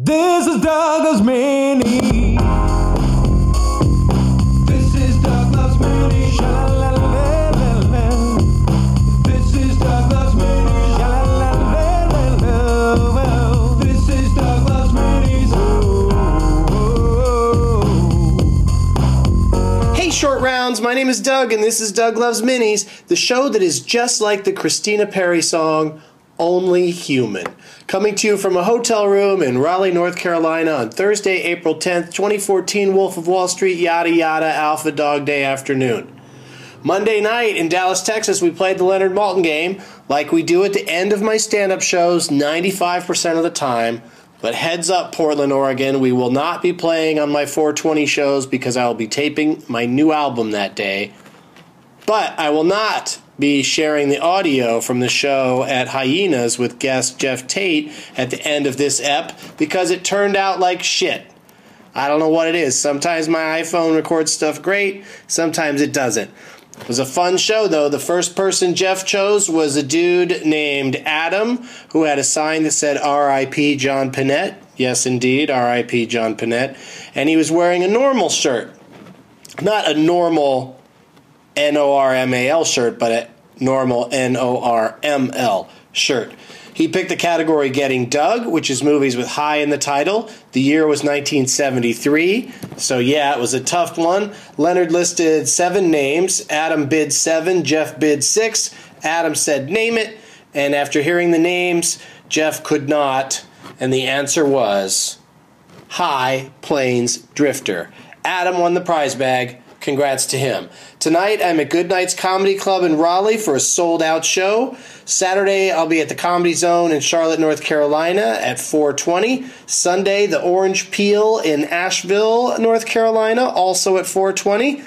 This is Doug Loves Mini. This is Doug Loves Mini. This is Doug Loves Mini. This is Doug Loves Mini's. Oh. Hey, short rounds. My name is Doug, and this is Doug Loves Minis, the show that is just like the Christina Perri song, Only Human. Coming to you from a hotel room in Raleigh, North Carolina on Thursday, April 10th, 2014, Wolf of Wall Street, yada yada, Alpha Dog Day afternoon. Monday night in Dallas, Texas, we played the Leonard Maltin game like we do at the end of my stand up shows 95% of the time. But heads up, Portland, Oregon, we will not be playing on my 420 shows because I will be taping my new album that day. But I will not be sharing the audio from the show at Hyenas with guest Jeff Tate at the end of this ep because it turned out like shit. I don't know what it is. Sometimes my iPhone records stuff great, sometimes it doesn't. It was a fun show though. The first person Jeff chose was a dude named Adam who had a sign that said RIP John Pinette. Yes, indeed, RIP John Pinette. And he was wearing a normal shirt. Not a normal N O R M A L shirt, but a normal N O R M L shirt. He picked the category Getting Doug, which is movies with high in the title. The year was 1973, so yeah, it was a tough one. Leonard listed seven names. Adam bid seven, Jeff bid six. Adam said, Name it. And after hearing the names, Jeff could not. And the answer was High Plains Drifter. Adam won the prize bag. Congrats to him. Tonight, I'm at Good Nights Comedy Club in Raleigh for a sold out show. Saturday, I'll be at the Comedy Zone in Charlotte, North Carolina at 420. Sunday, the Orange Peel in Asheville, North Carolina, also at 420.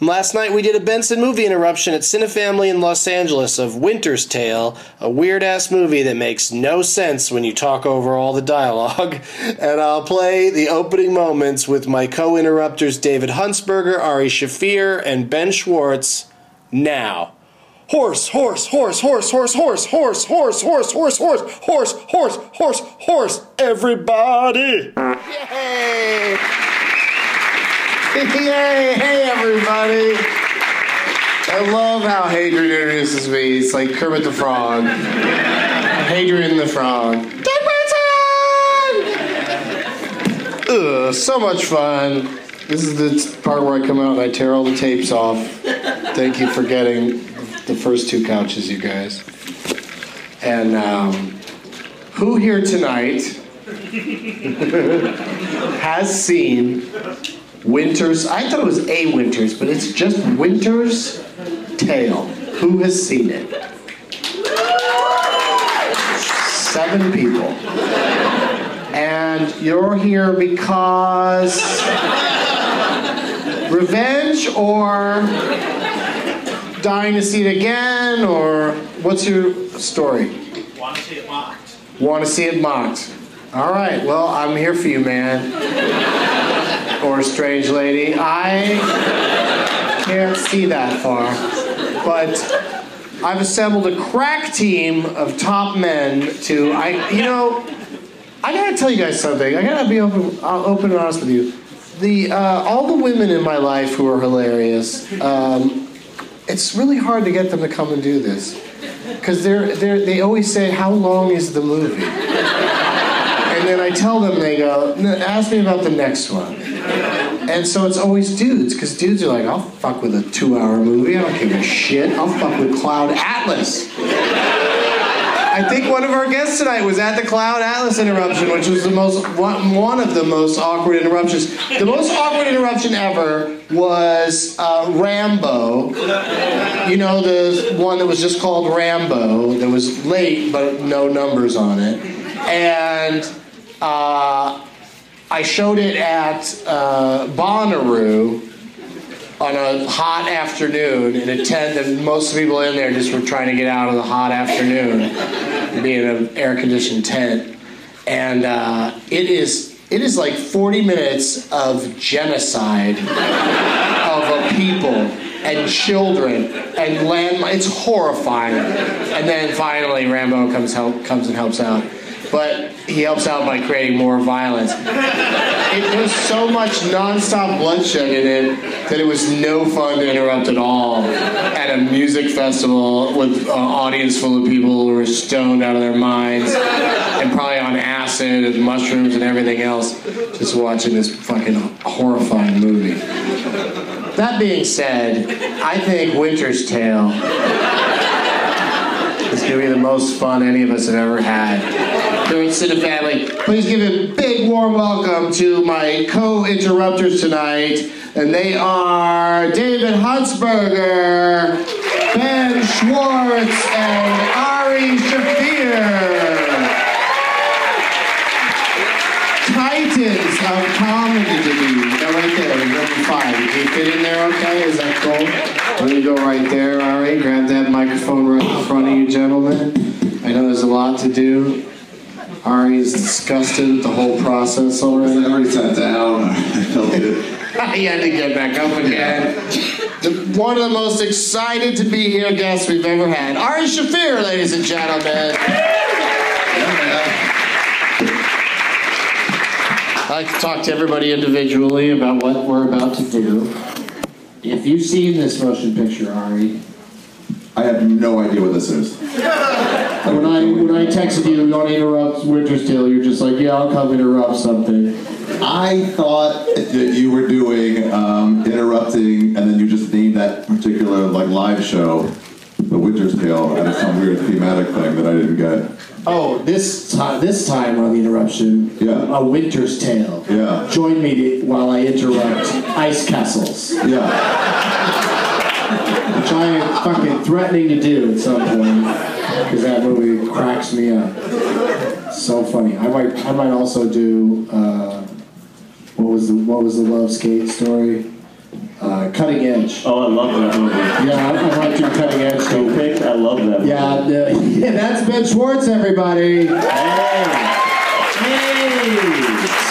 Last night we did a Benson movie interruption at Cinefamily in Los Angeles of Winter's Tale, a weird ass movie that makes no sense when you talk over all the dialogue. And I'll play the opening moments with my co interrupters David Huntsberger, Ari Shaffir, and Ben Schwartz now. Horse, horse, horse, horse, horse, horse, horse, horse, horse, horse, horse, horse, horse, horse, horse, everybody! Yay! Yay! Hey, everybody! I love how Hadrian introduces me. It's like Kermit the Frog. Hadrian the Frog. Dick Ugh, so much fun. This is the part where I come out and I tear all the tapes off. Thank you for getting the first two couches, you guys. And um, who here tonight has seen Winter's. I thought it was a Winter's, but it's just Winter's Tale. Who has seen it? Seven people. And you're here because revenge or dying to see it again or what's your story? Want to see it mocked. Want to see it mocked. All right, well, I'm here for you, man. Or strange lady. I can't see that far. But I've assembled a crack team of top men to, I, you know, I gotta tell you guys something. I gotta be open, uh, open and honest with you. The, uh, all the women in my life who are hilarious, um, it's really hard to get them to come and do this. Because they're, they're, they always say, how long is the movie? And then I tell them, they go, ask me about the next one. And so it's always dudes, because dudes are like, I'll fuck with a two hour movie, I don't give a shit. I'll fuck with Cloud Atlas. I think one of our guests tonight was at the Cloud Atlas interruption, which was the most one, one of the most awkward interruptions. The most awkward interruption ever was uh, Rambo. You know the one that was just called Rambo that was late but no numbers on it, and uh, I showed it at uh, Bonnaroo on a hot afternoon in a tent that most people in there just were trying to get out of the hot afternoon, being an air conditioned tent, and uh, it is it is like 40 minutes of genocide of a people and children and land. It's horrifying. And then finally, Rambo comes help comes and helps out. But he helps out by creating more violence. It was so much nonstop bloodshed in it that it was no fun to interrupt at all at a music festival with an audience full of people who were stoned out of their minds and probably on acid and mushrooms and everything else, just watching this fucking horrifying movie. That being said, I think Winter's Tale is to be the most fun any of us have ever had. During Cinefamily, please give a big warm welcome to my co-interrupters tonight, and they are David Huntsberger, Ben Schwartz, and Ari Shaffir. Titans of comedy. To Now right there, number five. Can you fit in there okay? Is that cool? Let me go right there, Ari. Grab that microphone right in front of you, gentlemen. I know there's a lot to do. Ari is disgusted with the whole process I already. already sat down. I felt it. he had to get back up again. The, one of the most excited to be here guests we've ever had. Ari Shaffir, ladies and gentlemen. I like to talk to everybody individually about what we're about to do. If you've seen this motion picture, Ari, I have no idea what this is. when I when I texted you, to interrupt Winter's Tale, you're just like, yeah, I'll come interrupt something. I thought that you were doing um, interrupting, and then you just named that particular like live show, The Winter's Tale, and it's some weird thematic thing that I didn't get. Oh, this time, this time on the interruption, Yeah. a Winter's Tale. Yeah. Join me to, while I interrupt Ice Castles, Yeah. which I am fucking threatening to do at some point because that movie cracks me up. So funny. I might, I might also do. Uh, what was the What was the love skate story? Uh, cutting Edge. Oh, I love that movie. Yeah, I, I might do Cutting Edge. Too. I love that movie. Yeah, yeah, that's Ben Schwartz, everybody.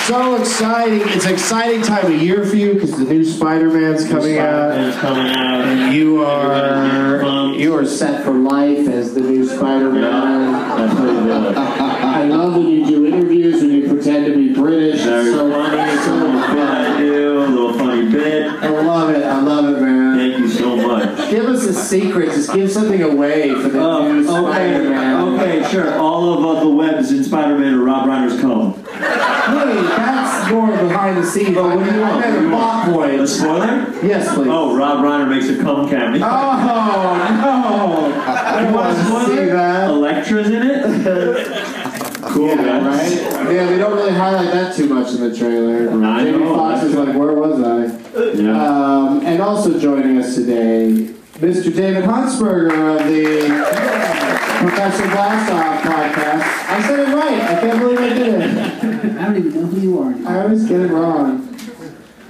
So exciting! It's an exciting time of year for you because the new Spider-Man's coming out. Spider-Man's coming out. And you are you are set for life as the new Spider-Man. Good. I love when you do interviews and you pretend to be British. It's so funny. funny. It's a little bit I do. A little funny bit. I love it. I love it, man. Thank you so much. Give us a secret. Just give something away for the Oh, new okay, Spider-Man. okay, sure. All of uh, the webs in Spider-Man are Rob Reiner's comb. Hey, that's more behind the scenes. But what do you want? I meant a plot A point. spoiler? Yes, please. Oh, Rob Reiner makes a cum cameo. Oh no! I want to see that. Electro's in it. cool, Yeah, guys. right? Yeah, they don't really highlight that too much in the trailer. I Jamie know, Foxx is like, where was I? Yeah. Um, and also joining us today, Mr. David Huntsberger of the Professor Blastoff podcast. I said it right. I can't believe I did it. I don't even know who you are. Anymore. I always get it wrong.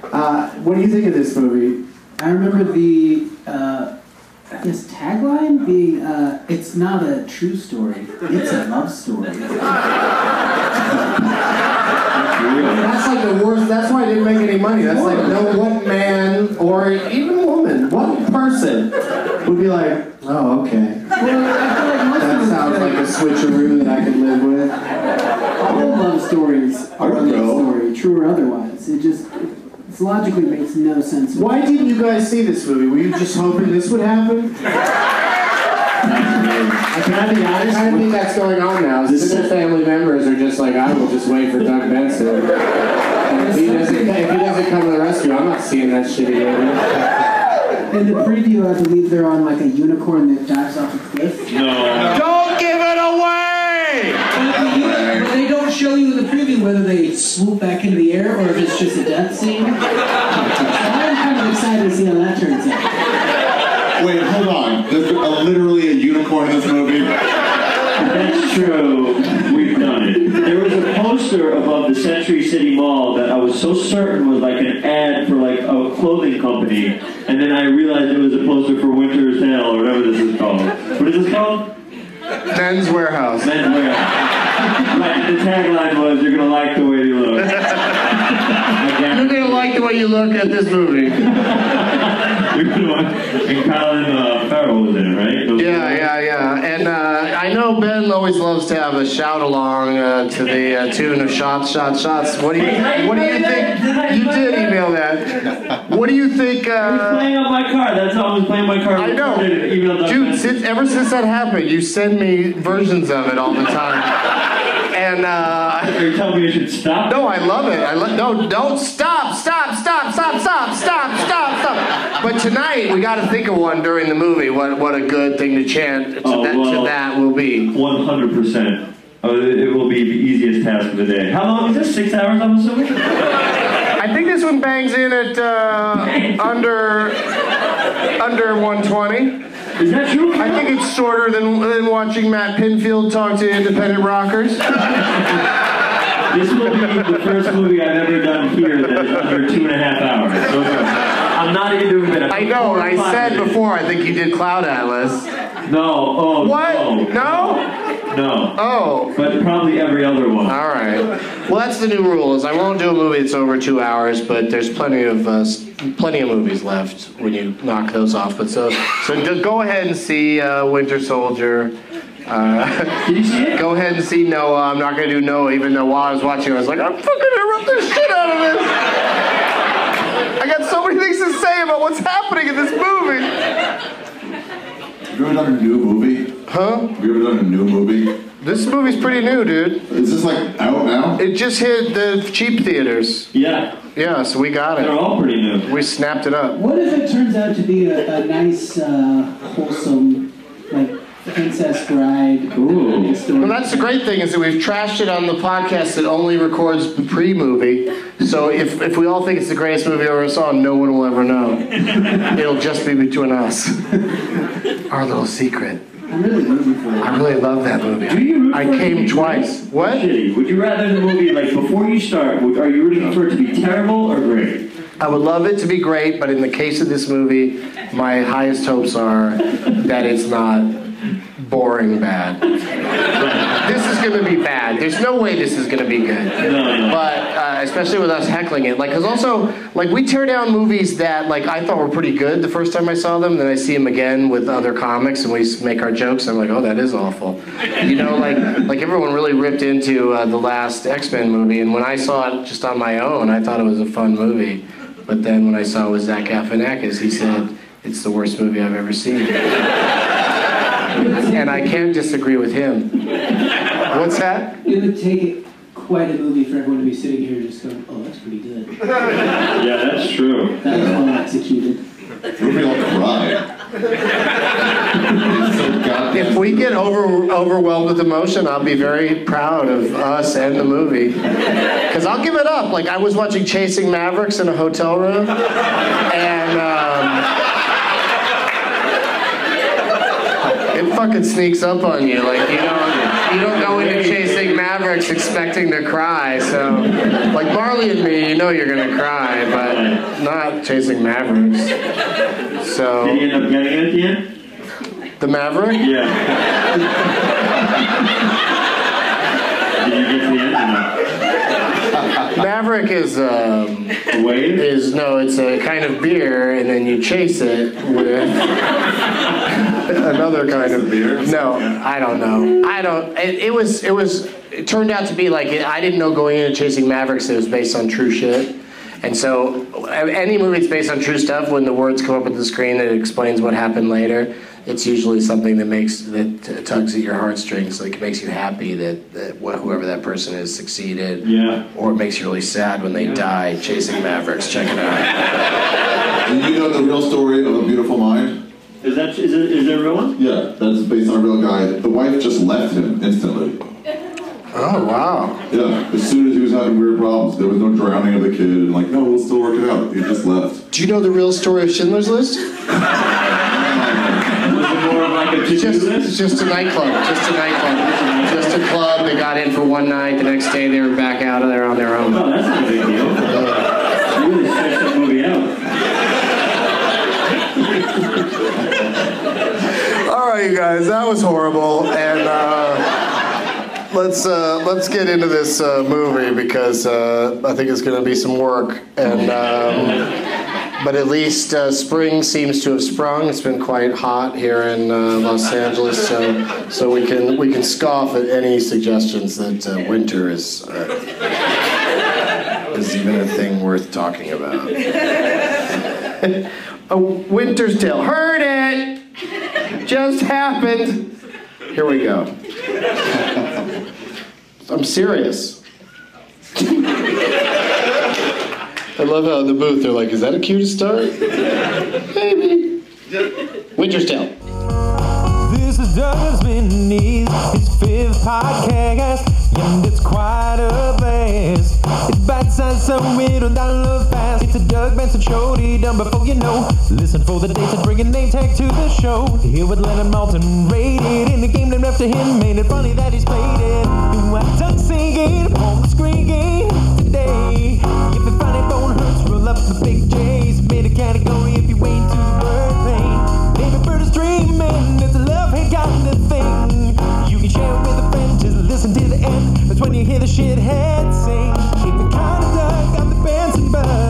Uh, what do you think of this movie? I remember the, uh, I guess, tagline being, uh, it's not a true story, it's a love story. That's like the worst. That's why I didn't make any money. That's like no one man or even woman, one person would be like, oh okay. Well, I feel like most That of sounds like a switcheroo that I could live with. all love stories I are would a love story, true or otherwise. It just, it logically makes no sense. Why didn't you guys see this movie? Were you just hoping this would happen? Can I be honest? I think that's going on now. Sister family members are just like, I will just wait for Doug Benson. If he doesn't, if he doesn't come to the rescue, I'm not seeing that shit movie. In the preview, I believe they're on like a unicorn that dives off a cliff. No. Don't give it away! But they don't show you in the preview whether they swoop back into the air or if it's just a death scene. I'm kind of excited to see how that turns out. Wait, hold on. There's a, literally a unicorn in this movie. That's true. We've done it. There was a poster above the Century City Mall that I was so certain was like an ad for like a clothing company, and then I realized it was a poster for Winter's Tale or whatever this is called. What is this called? Men's Wearhouse. Men's Wear. right. The tagline was, "You're gonna like the way you look." You're gonna like the way you look at this movie. like. And Colin uh, Farrell was in it, right? Yeah, yeah, yeah. And uh, know Ben always loves to have a shout along uh, to the uh, tune of shots, shots, shots. What do you What do you think? You did email that. What do you think? I was Uh, playing on my car. That's how I was playing my car. I know, dude. Since, ever since that happened, you send me versions of it all the time, and. Uh, Are you telling me I should stop? No, I love it. I lo- no, don't stop, stop, stop, stop, stop, stop, stop, stop. But tonight we got to think of one during the movie. What what a good thing to chant to, Oh, that, well. to that will be. 100%. Oh, it it will be the easiest task of the day. How long is this? Six hours, I'm assuming? I think this one bangs in at uh, under under 120. Is that true? I think it's shorter than, than watching Matt Pinfield talk to independent rockers. This will be the first movie I've ever done here that is under two and a half hours. So, I'm not even doing that. I know. I said before. I think you did Cloud Atlas. No. Oh, What? no. No? No. Oh. But probably every other one. All right. Well, that's the new rule. Is I won't do a movie that's over two hours, but there's plenty of uh, plenty of movies left when you knock those off. But so so go ahead and see uh, Winter Soldier. Uh, Did you see it? go ahead and see Noah. I'm not gonna do Noah, even though while I was watching, I was like, I'm fucking gonna rip the shit out of this. I got so many things to say about what's happening in this movie. Have you ever done a new movie? Huh? Have you ever done a new movie? This movie's pretty new, dude. Is this like out now? It just hit the cheap theaters. Yeah. Yeah, so we got it. They're all pretty new. We snapped it up. What if it turns out to be a, a nice, uh, wholesome, like princess bride Ooh. Well, that's the great thing is that we've trashed it on the podcast that only records the pre-movie. So if, if we all think it's the greatest movie I ever saw, no one will ever know. It'll just be between us. Our little secret. I'm really rooting for. I really love that movie. Do you root I for came twice. great What? Shitty. Would you rather the movie, like, before you start, would, are you rooting for it to be terrible or great? I would love it to be great, but in the case of this movie, my highest hopes are that it's not boring bad. this is going to be bad. There's no way this is going to be good. No, no. But uh, especially with us heckling it, like, because also, like, we tear down movies that, like, I thought were pretty good the first time I saw them. Then I see them again with other comics, and we make our jokes. I'm like, oh, that is awful. You know, like, like everyone really ripped into uh, the last X Men movie, and when I saw it just on my own, I thought it was a fun movie. But then when I saw it with Zach Galifianakis, he said it's the worst movie I've ever seen. And I can't disagree with him. What's that? It would take quite a movie for everyone to be sitting here just going, oh, that's pretty good. Yeah, that's true. That was well executed. Maybe I'll cry. So If we get over, overwhelmed with emotion, I'll be very proud of us and the movie. Because I'll give it up. Like, I was watching Chasing Mavericks in a hotel room, and um, it fucking sneaks up on you. Like, you don't, you don't go into Chasing Mavericks expecting to cry. So, like Marley and me, you know you're gonna cry, but not Chasing Mavericks. So Did he end up getting it at the end? the Maverick? Yeah. Did you get to the end or not? Maverick is um, wave? is no, it's a kind of beer, and then you chase it with another kind of beer? No, I don't know. I don't. It, it was. It was. It turned out to be like I didn't know going into Chasing Mavericks it was based on true shit. And so, any movie that's based on true stuff, when the words come up on the screen that explains what happened later, it's usually something that makes that tugs at your heartstrings. Like it makes you happy that, that whoever that person is succeeded Yeah. or it makes you really sad when they die chasing Mavericks. Check it out. Do you know the real story of A Beautiful Mind? Is that is it is there a real one? Yeah, that's based on a real guy. The wife just left him instantly. Oh wow! Yeah, as soon as he was having weird problems, there was no drowning of the kid, and like, no, we'll still work it out. He just left. Do you know the real story of Schindler's List? Was it more of like a Just, it's list? just a nightclub. Just a nightclub. Just a club. They got in for one night. The next day they were back out of there on their own. Oh, that's not a big deal. You really stretched that movie out. All right, you guys, that was horrible, and uh, let's uh, let's get into this uh, movie because uh, I think it's going to be some work. And um, but at least uh, spring seems to have sprung. It's been quite hot here in uh, Los Angeles, so so we can we can scoff at any suggestions that winter is is even a thing worth talking about. a winter's tale. Heard it. Just happened. Here we go. I'm serious. I love how in the booth they're like, is that a cue to start? Maybe. Winter's Tale. This is Doug Loves Minis, his fifth podcast, and it's quite a blast. It's bad signs, so it'll love fast. It's a Doug Benson show, done before you know. Listen for the dates and bring a name tag to the show. Here with Leonard Maltin, rated in the game named after him. Made it funny that he's played it. Do I tongue singing, home screaming today? If your funny bone hurts, roll up the big J's. Made a category if you wait to the bird pain. Baby bird is dreaming, it's a love-hate kind of thing. You can share it with a friend, just listen to the end. That's when you hear the shithead sing. Keep the kind of got the bands and bugs.